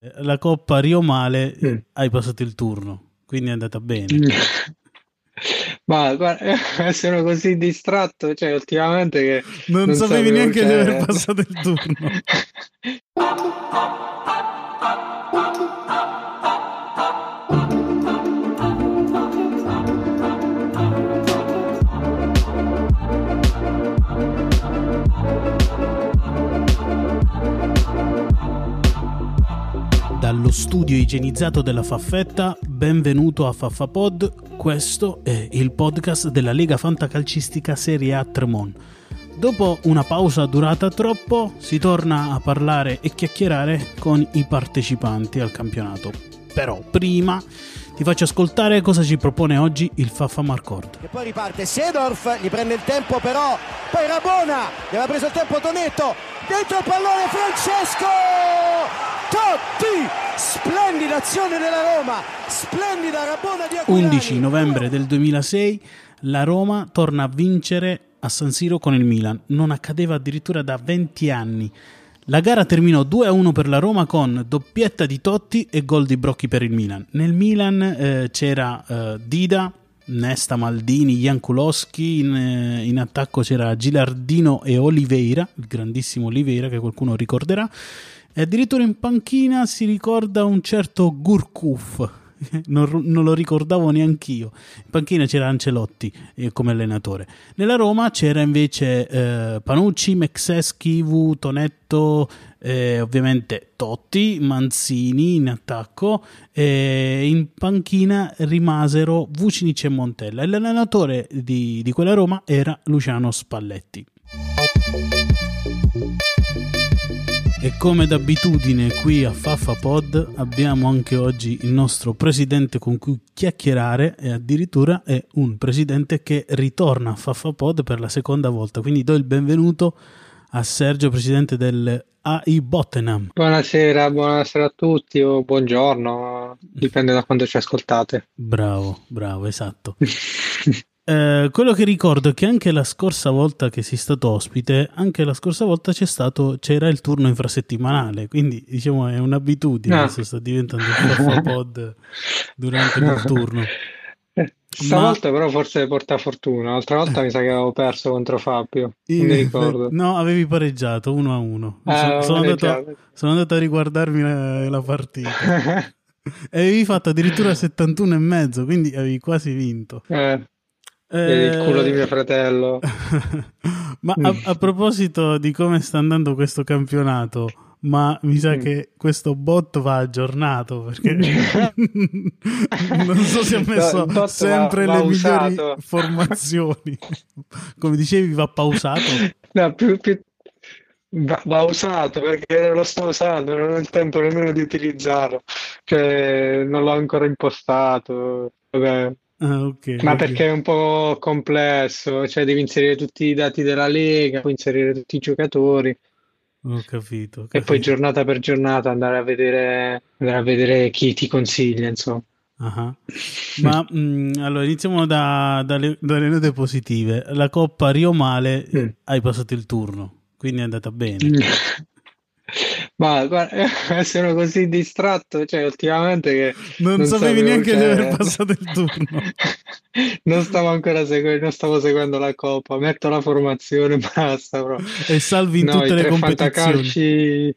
la Coppa Rio Male mm. hai passato il turno, quindi è andata bene. Ma guarda, sono così distratto, cioè ultimamente che... Non, non sapevi sapevo, neanche cioè... di aver passato il turno. 'Dallo studio igienizzato della Faffetta, benvenuto a Faffapod, questo è il podcast della Lega Fantacalcistica Serie A Tremont. Dopo una pausa durata troppo, si torna a parlare e chiacchierare con i partecipanti al campionato. Però prima ti faccio ascoltare cosa ci propone oggi il Faffa Marcord. E poi riparte Sedorf, gli prende il tempo però, poi Rabona, gli aveva preso il tempo Tonetto, dentro il pallone Francesco! Totti! Splendida azione della Roma, splendida Rabona di Aquilani. 11 novembre del 2006 la Roma torna a vincere a San Siro con il Milan. Non accadeva addirittura da 20 anni. La gara terminò 2-1 per la Roma con doppietta di Totti e gol di Brocchi per il Milan. Nel Milan eh, c'era eh, Dida, Nesta, Maldini, Jankulowski, in, eh, in, attacco c'era Gilardino e Oliveira, il grandissimo Oliveira che qualcuno ricorderà, e addirittura in panchina si ricorda un certo Gurkuf, non, non, lo ricordavo neanch'io. In panchina c'era Ancelotti eh, come allenatore. Nella Roma c'era invece eh, Panucci, Mexeschi, Vu, Tonetto, eh, ovviamente Totti, Manzini in attacco. E in panchina rimasero Vucinic e Montella. E l'allenatore di, di quella Roma era Luciano Spalletti. E come d'abitudine qui a Faffa Pod abbiamo anche oggi il nostro presidente con cui chiacchierare e addirittura è un presidente che ritorna a Faffa Pod per la seconda volta. Quindi do il benvenuto a Sergio, presidente del AI Bottenham. Buonasera, buonasera a tutti o buongiorno, dipende da quando ci ascoltate. Bravo, bravo, esatto. Eh, quello che ricordo è che anche la scorsa volta che sei stato ospite, anche la scorsa volta c'è stato, c'era il turno infrasettimanale, quindi diciamo è un'abitudine, no. adesso sta diventando un pod durante il turno. Stavolta Ma... però forse porta fortuna, l'altra volta mi sa che avevo perso contro Fabio, non mi ricordo. No, avevi pareggiato uno a uno. Eh, sono, sono, andato, sono, andato, a riguardarmi la, la partita. e avevi fatto addirittura 71 e mezzo, quindi avevi quasi vinto. Eh. Eh... Il culo di mio fratello. ma a, a, proposito di come sta andando questo campionato, ma mi sa mm. che questo bot va aggiornato perché non so se ha messo sempre va, va le usato. migliori formazioni. come dicevi, va pausato? No, più, più... Va, va, usato perché non lo sto usando, non ho il tempo nemmeno di utilizzarlo, cioè non l'ho ancora impostato. Vabbè, Ah, okay, Ma okay. perché è un po' complesso, cioè devi inserire tutti i dati della Lega, poi inserire tutti i giocatori. Ho capito, ho capito. E poi giornata per giornata andare a vedere, andare a vedere chi ti consiglia, insomma. Uh-huh. Ma mh, mm, allora iniziamo da, dalle, dalle, note positive. La Coppa Rio Male mm. hai passato il turno, quindi è andata bene. Ma guarda, sono così distratto, cioè ultimamente che... Non, non sapevi neanche di aver passato il turno. non stavo ancora seguendo, non stavo seguendo la coppa, metto la formazione, basta. Bro. E salvi in no, tutte le competizioni.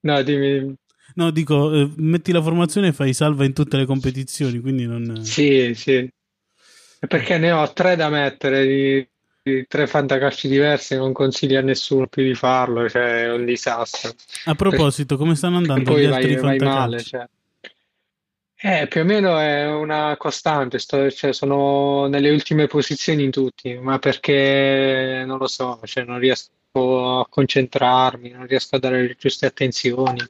No, dimmi. No, dico, eh, metti la formazione e fai salva in tutte le competizioni, quindi non... Sì, sì. Perché ne ho tre da mettere di tre fantacalci diversi non consiglio a nessuno più di farlo, cioè è un disastro. A proposito, come stanno andando poi gli altri vai, vai male, cioè. Eh, più o meno è una costante, sto, cioè, sono nelle ultime posizioni in tutti, ma perché non lo so, cioè, non riesco a concentrarmi, non riesco a dare le giuste attenzioni,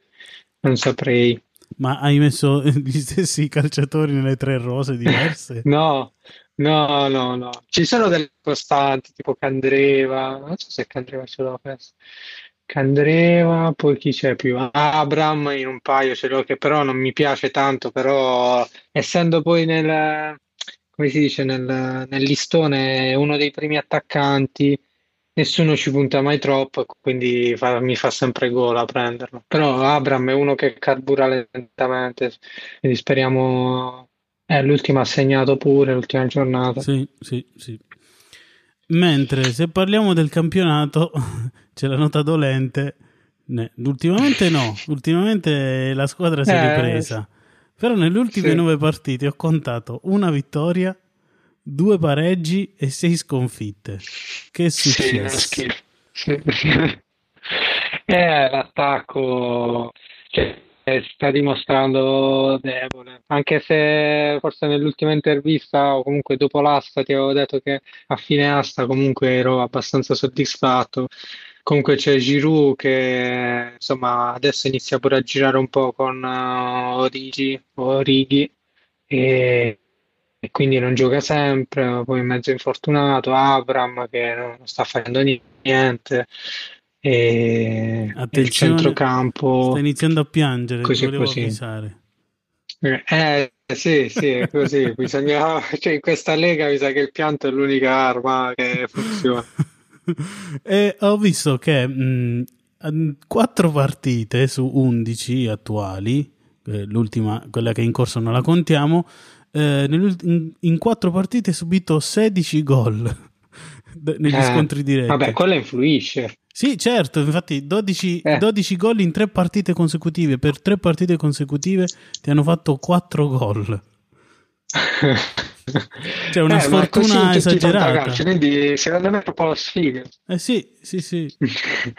non saprei. Ma hai messo gli stessi calciatori nelle tre rose diverse? no, No, no, no. Ci sono delle costanti, tipo Candreva, non so se Candreva ce l'ho perso. Candreva, poi chi c'è più? Abram in un paio ce l'ho che però non mi piace tanto, però essendo poi nel, come si dice, nel, nel listone uno dei primi attaccanti, nessuno ci punta mai troppo, quindi fa- mi fa sempre gola prenderlo. Però Abram è uno che carbura lentamente, quindi speriamo... Eh, l'ultimo ha segnato pure, l'ultima giornata. Sì, sì, sì. Mentre se parliamo del campionato, c'è la nota dolente. Ne- ultimamente no, ultimamente la squadra si è Eh, ripresa. Però nelle ultime sì. nove partite ho contato una vittoria, due pareggi e sei sconfitte. Che è Sì. Sì. Eh, l'attacco cioè, sta dimostrando debole, anche se forse nell'ultima intervista o comunque dopo l'asta ti avevo detto che a fine asta comunque ero abbastanza soddisfatto. Comunque c'è Giroud che insomma adesso inizia pure a girare un po' con eh, Origi, Orighi e, e quindi non gioca sempre, poi mezzo infortunato, Abram che non sta facendo niente e, il centrocampo sta iniziando a piangere, così volevo così. avvisare. Eh, sì, sì, è così, bisogna, cioè in questa lega mi sa che il pianto è l'unica arma che funziona. e ho visto che mh, in quattro partite su 11 attuali, eh, l'ultima, quella che è in corso non la contiamo, eh, in, in quattro partite ha subito 16 gol negli Eh, scontri diretti. Vabbè, quello influisce. Sì, certo, infatti 12, Eh. 12 gol in tre partite consecutive, per tre partite consecutive ti hanno fatto 4 gol. C'è una Eh, sfortuna esagerata. fantacalci, quindi secondo me è proprio la sfiga. Eh sì, sì, sì.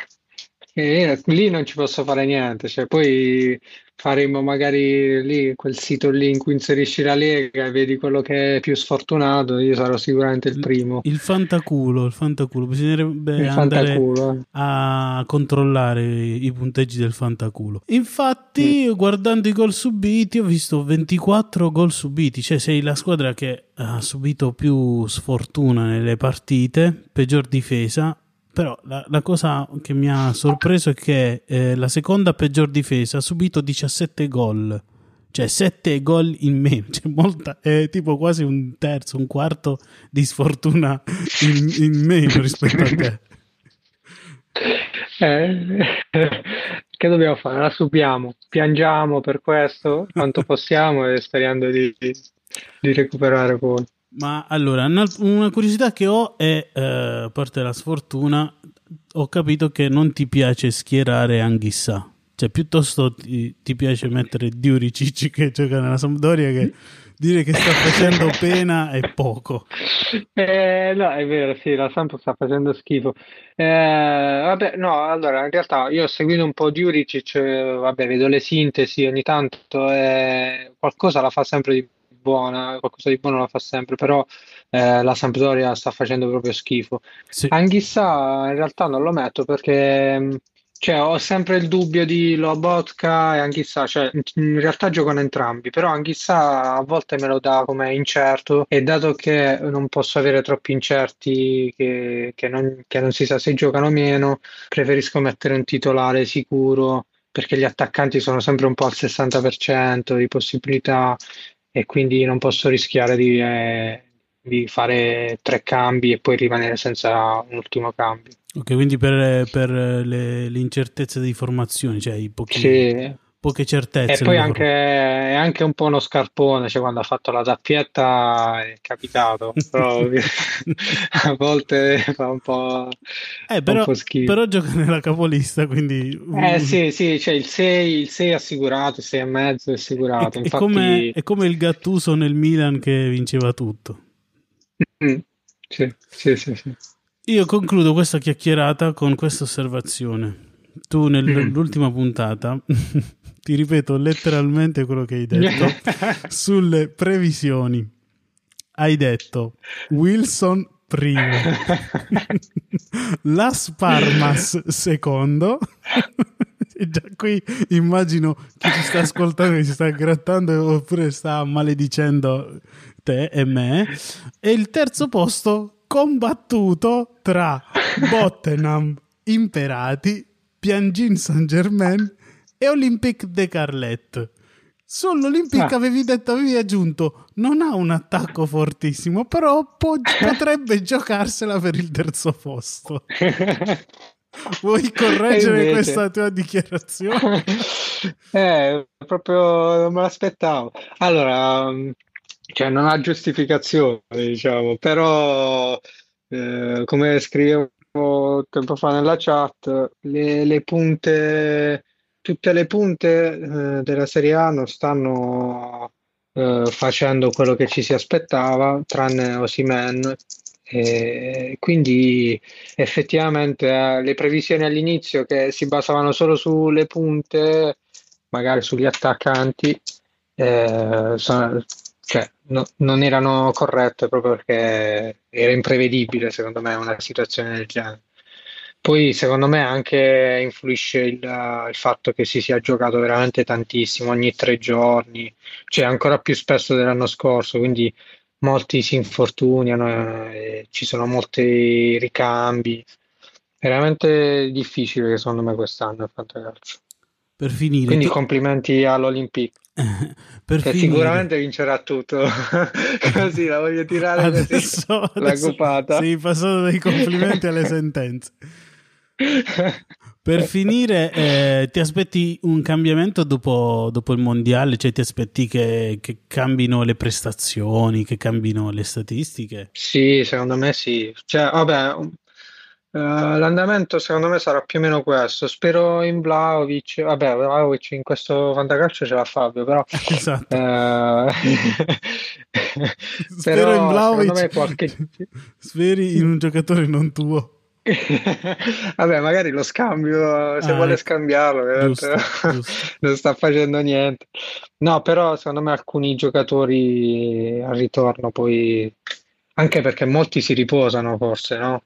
E lì non ci posso fare niente, cioè poi faremo magari lì quel sito lì in cui inserisci la Lega e vedi quello che è più sfortunato, io sarò sicuramente il primo. Il fantaculo, il fantaculo, bisognerebbe Il andare fantaculo. eh. a controllare i punteggi del fantaculo. Infatti, Mm. guardando i gol subiti, ho visto 24 gol subiti, cioè sei la squadra che ha subito più sfortuna nelle partite, peggior difesa. Però la, la cosa che mi ha sorpreso è che eh, la seconda peggior difesa ha subito 17 gol, cioè 7 gol in meno, cioè molta, è tipo quasi un terzo, un quarto di sfortuna in, in meno rispetto a te. Eh, che dobbiamo fare? La subiamo, piangiamo per questo quanto possiamo e sperando di, di recuperare poi. Ma allora, una, curiosità che ho è, eh, a parte la sfortuna, ho capito che non ti piace schierare Anghissà. Cioè, piuttosto ti, ti piace mettere Diuricic che gioca nella Sampdoria che dire che sta facendo pena è poco. Eh, no, è vero, sì, la Samp sta facendo schifo. Eh, vabbè, no, allora, in realtà io ho seguito un po' Diuricic, eh, vabbè, vedo le sintesi ogni tanto, eh, qualcosa la fa sempre di buona, qualcosa di buono la fa sempre, però eh, la Sampdoria sta facendo proprio schifo. Sì. Anghissà in realtà non lo metto perché mh, cioè, ho sempre il dubbio di Lobotka e Anghissà, cioè in realtà giocano entrambi, però Anghissà a volte me lo dà come incerto e dato che non posso avere troppi incerti che, che non, che non si sa se giocano o meno, preferisco mettere un titolare sicuro perché gli attaccanti sono sempre un po' al 60% di possibilità e quindi non posso rischiare di, eh, di fare tre cambi e poi rimanere senza un ultimo cambio. Ok, quindi per, per le, l'incertezza di formazioni, cioè i pochi, Sì. Poche E certezze. poi nelle anche, è anche un po' uno scarpone, cioè quando ha fatto la zappietta è capitato, però a volte fa un po', Eh, un però, po' schifo. però gioca nella capolista, quindi... Eh sì, sì, cioè il 6, il 6 assicurato, il 6 e mezzo è assicurato, È, è come, infatti è come il Gattuso nel Milan che vinceva tutto. Mm, sì, sì, sì, sì. Io concludo questa chiacchierata con questa osservazione. Tu Mm. nell'ultima puntata, ti ripeto letteralmente quello che hai detto, sulle previsioni. Hai detto Wilson primo, Las Parmas secondo. E già qui immagino chi ci sta ascoltando, che si sta grattando oppure sta maledicendo te e me. E il terzo posto combattuto tra Bottenham, Imperati, Piangin Saint Germain e Olympique de Carlet. Sull'Olympic ah. avevi detto, avevi aggiunto, non ha un attacco fortissimo, però può, potrebbe giocarsela per il terzo posto. Vuoi correggere invece... questa tua dichiarazione? eh, proprio non me l'aspettavo. Allora, mm, cioè non ha giustificazione, diciamo, però eh, come scrivevo tempo fa nella chat, le, le punte, tutte le punte eh, della Serie A non stanno eh, facendo quello che ci si aspettava, tranne Osimen. Quindi effettivamente eh, le previsioni all'inizio che si basavano solo sulle punte, magari sugli attaccanti, eh, sono, cioè, no, non erano corrette proprio perché era imprevedibile, secondo me, una situazione del genere. Poi, secondo me, anche influisce il, il fatto che si sia giocato veramente tantissimo, ogni tre giorni, cioè ancora più spesso dell'anno scorso, quindi molti si infortuniano, e ci sono molti ricambi. Veramente difficile, secondo me, quest'anno il fantacalcio. Per finire, Quindi tu... complimenti all'Olympique. per che finire... sicuramente vincerà tutto. così la voglio tirare adesso, la copata. Sì, passato dai complimenti alle sentenze. Per finire, eh, ti aspetti un cambiamento dopo, dopo, il mondiale? Cioè, ti aspetti che, che cambino le prestazioni, che cambino le statistiche? Sì, secondo me sì. Cioè, vabbè, Uh, l'andamento secondo me sarà più o meno questo. Spero in Vlaovic. Vabbè, Vlaovic in questo fantacalcio ce l'ha Fabio, però. Esatto. Uh, Spero però, in Vlaovic. Qualche... Speri in un giocatore non tuo. Vabbè, magari lo scambio se ah, vuole ecco. scambiarlo, giusto, giusto. non sta facendo niente. No, però secondo me alcuni giocatori al ritorno poi anche perché molti si riposano forse, no?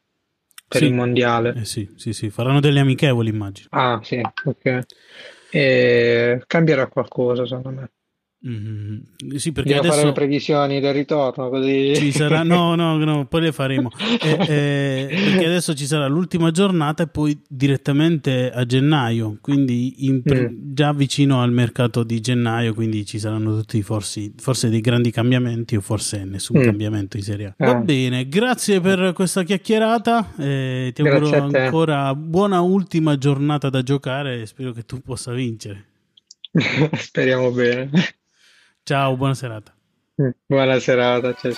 per sì. il mondiale. Eh sì, sì, sì, faranno delle amichevoli, immagino. Ah, sì, ok. E cambierà qualcosa, secondo me. Mm-hmm. Sì, perché Devo adesso fare le previsioni del ritorno così. Ci sarà no no no poi le faremo. Eh, eh, perché adesso ci sarà l'ultima giornata e poi direttamente a gennaio quindi in, mm. già vicino al mercato di gennaio quindi ci saranno tutti forse, forse dei grandi cambiamenti o forse nessun mm. cambiamento in Serie A. Va bene grazie per questa chiacchierata eh, ti auguro ancora buona ultima giornata da giocare e spero che tu possa vincere. Speriamo bene Ciao, buona serata. Mm, buona serata, ciao.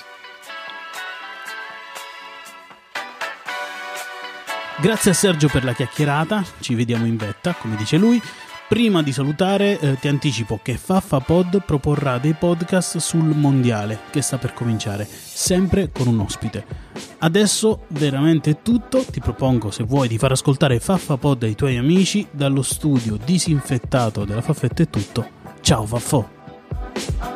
Grazie a Sergio per la chiacchierata, ci vediamo in vetta, come dice lui. Prima di salutare eh, ti anticipo che Faffa Pod proporrà dei podcast sul mondiale che sta per cominciare, sempre con un ospite. Adesso veramente è tutto, ti propongo se vuoi di far ascoltare Faffa Pod ai tuoi amici dallo studio disinfettato della Faffetta è tutto. Ciao Faffo! up.